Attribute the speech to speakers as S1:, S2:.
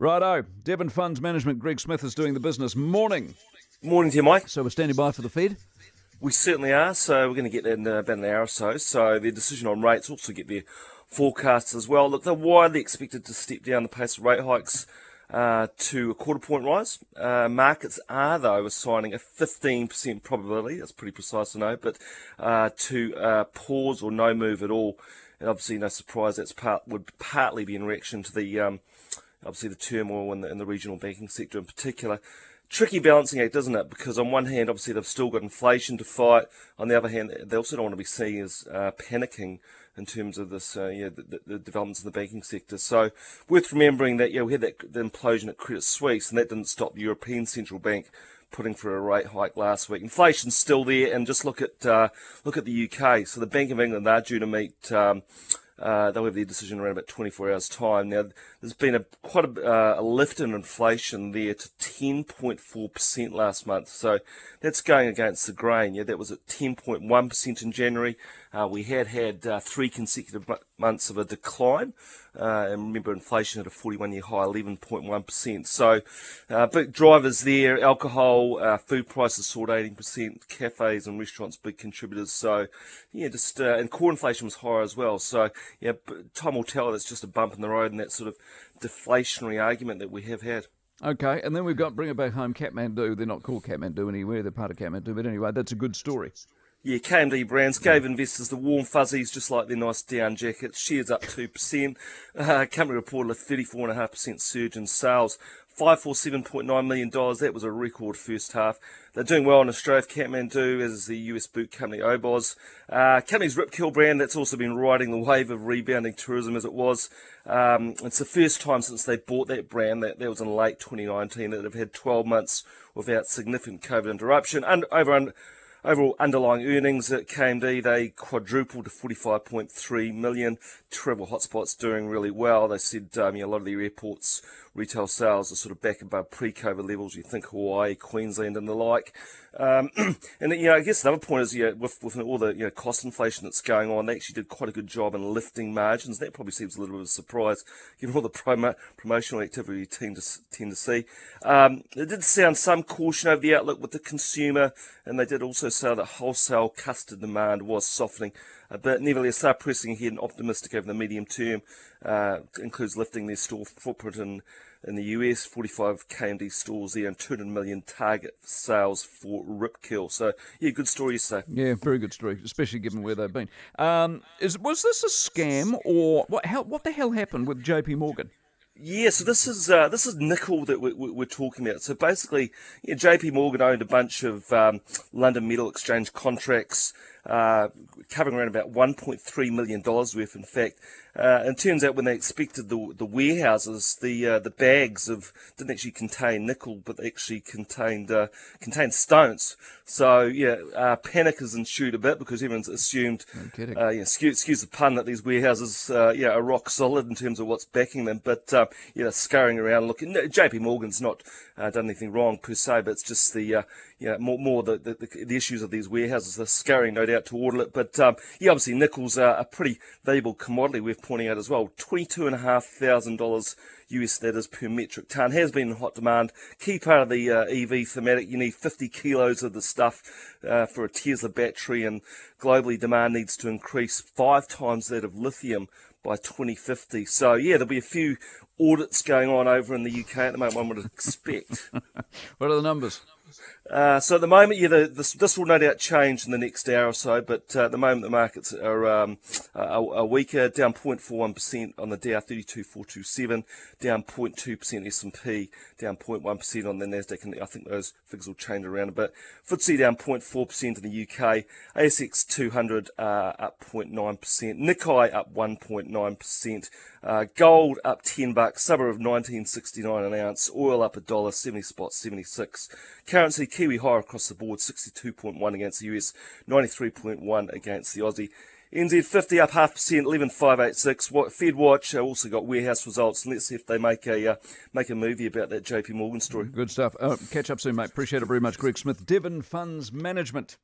S1: Righto. Devon Funds Management, Greg Smith is doing the business. Morning.
S2: Morning to you, Mike.
S1: So we're standing by for the Fed?
S2: We certainly are. So we're going to get that in about an hour or so. So their decision on rates also get their forecasts as well. Look, they're widely expected to step down the pace of rate hikes uh, to a quarter point rise. Uh, markets are, though, assigning a 15% probability, that's pretty precise to know, but uh, to uh, pause or no move at all. And obviously, no surprise, that's part would partly be in reaction to the um, obviously the turmoil in the, in the regional banking sector in particular. Tricky balancing act, isn't it? Because on one hand, obviously they've still got inflation to fight. On the other hand, they also don't want to be seen as uh, panicking in terms of this, uh, yeah, the, the, developments in the banking sector. So, worth remembering that yeah, we had that the implosion at Credit Suisse, and that didn't stop the European Central Bank putting for a rate hike last week. Inflation's still there, and just look at uh, look at the UK. So the Bank of England they're due to meet. Um, uh, they'll have their decision around about 24 hours' time. Now, there's been a quite a, uh, a lift in inflation there to 10.4% last month. So that's going against the grain. Yeah, that was at 10.1% in January. Uh, we had had uh, three consecutive months of a decline. Uh, and remember, inflation at a 41 year high, 11.1%. So, uh, big drivers there. Alcohol, food prices soared 18%. Cafes and restaurants, big contributors. So, yeah, just, and core inflation was higher as well. So, yeah, time will tell. That's just a bump in the road and that sort of deflationary argument that we have had.
S1: Okay, and then we've got Bring It Back Home, Kathmandu. They're not called Kathmandu anywhere, they're part of Kathmandu, but anyway, that's a good story.
S2: Yeah, KMD brands gave investors the warm fuzzies, just like their nice down jackets. Shares up 2%. Uh, company reported a 34.5% surge in sales. $547.9 million. That was a record first half. They're doing well in Australia, Kathmandu, as the US boot company Oboz. Uh, company's Rip Curl brand, that's also been riding the wave of rebounding tourism as it was. Um, it's the first time since they bought that brand, that, that was in late 2019, that they've had 12 months without significant COVID interruption. And over Overall underlying earnings at KMD, they quadrupled to 45.3 million. Travel hotspots doing really well. They said um, a lot of the airports retail sales are sort of back above pre-COVID levels. You think Hawaii, Queensland, and the like. Um, and you know, I guess another point is, yeah, with, with all the you know cost inflation that's going on, they actually did quite a good job in lifting margins. That probably seems a little bit of a surprise, given all the promo, promotional activity you tend to tend to see. Um, it did sound some caution over the outlook with the consumer, and they did also say that wholesale customer demand was softening. But nevertheless, they're pressing ahead and optimistic over the medium term. Uh, includes lifting their store footprint in in the US, 45 KMD stores there, and 200 million target sales for Rip. So, yeah, good story you say.
S1: Yeah, very good story, especially given where they've been. Um, is was this a scam or what? How, what the hell happened with JP Morgan?
S2: Yeah, so this is uh, this is nickel that we, we, we're talking about. So basically, J.P. Morgan owned a bunch of um, London Metal Exchange contracts, uh, covering around about 1.3 million dollars worth. In fact, uh, and it turns out when they inspected the the warehouses, the uh, the bags of didn't actually contain nickel, but they actually contained uh, contained stones. So yeah, uh, panic has ensued a bit because everyone's assumed, uh, yeah, excuse, excuse, the pun, that these warehouses uh, yeah are rock solid in terms of what's backing them. But uh, yeah, scurrying around looking. J.P. Morgan's not uh, done anything wrong per se, but it's just the uh, yeah more more the, the, the issues of these warehouses. They're scurrying no doubt toward it. But um, yeah, obviously nickels are a pretty valuable commodity. We're pointing out as well. Twenty two and a half thousand dollars US that is per metric ton has been in hot demand. Key part of the uh, EV thematic. You need 50 kilos of the stuff uh, for a Tesla battery, and globally demand needs to increase five times that of lithium by 2050. So yeah, there'll be a few audits going on over in the UK at the moment. One would expect.
S1: what are the numbers?
S2: Uh, so at the moment, yeah, the, this, this will no doubt change in the next hour or so, but uh, at the moment the markets are, um, are, are weaker, down 0.41% on the Dow 32427, down 0.2% S&P, down 0.1% on the Nasdaq, and I think those figures will change around a bit. FTSE down 0.4% in the UK, ASX 200 uh, up 0.9%, Nikkei up 1.9%, uh, gold up 10 bucks, suburb of 1969 an ounce, oil up a dollar, 70 spot 76. Currency Kiwi higher across the board, 62.1 against the US, 93.1 against the Aussie. NZ 50 up half percent, 11,586. Fed Watch uh, also got warehouse results. Let's see if they make a uh, make a movie about that JP Morgan story.
S1: Good stuff. Uh, catch up soon, mate. Appreciate it very much. Greg Smith, Devon Funds Management.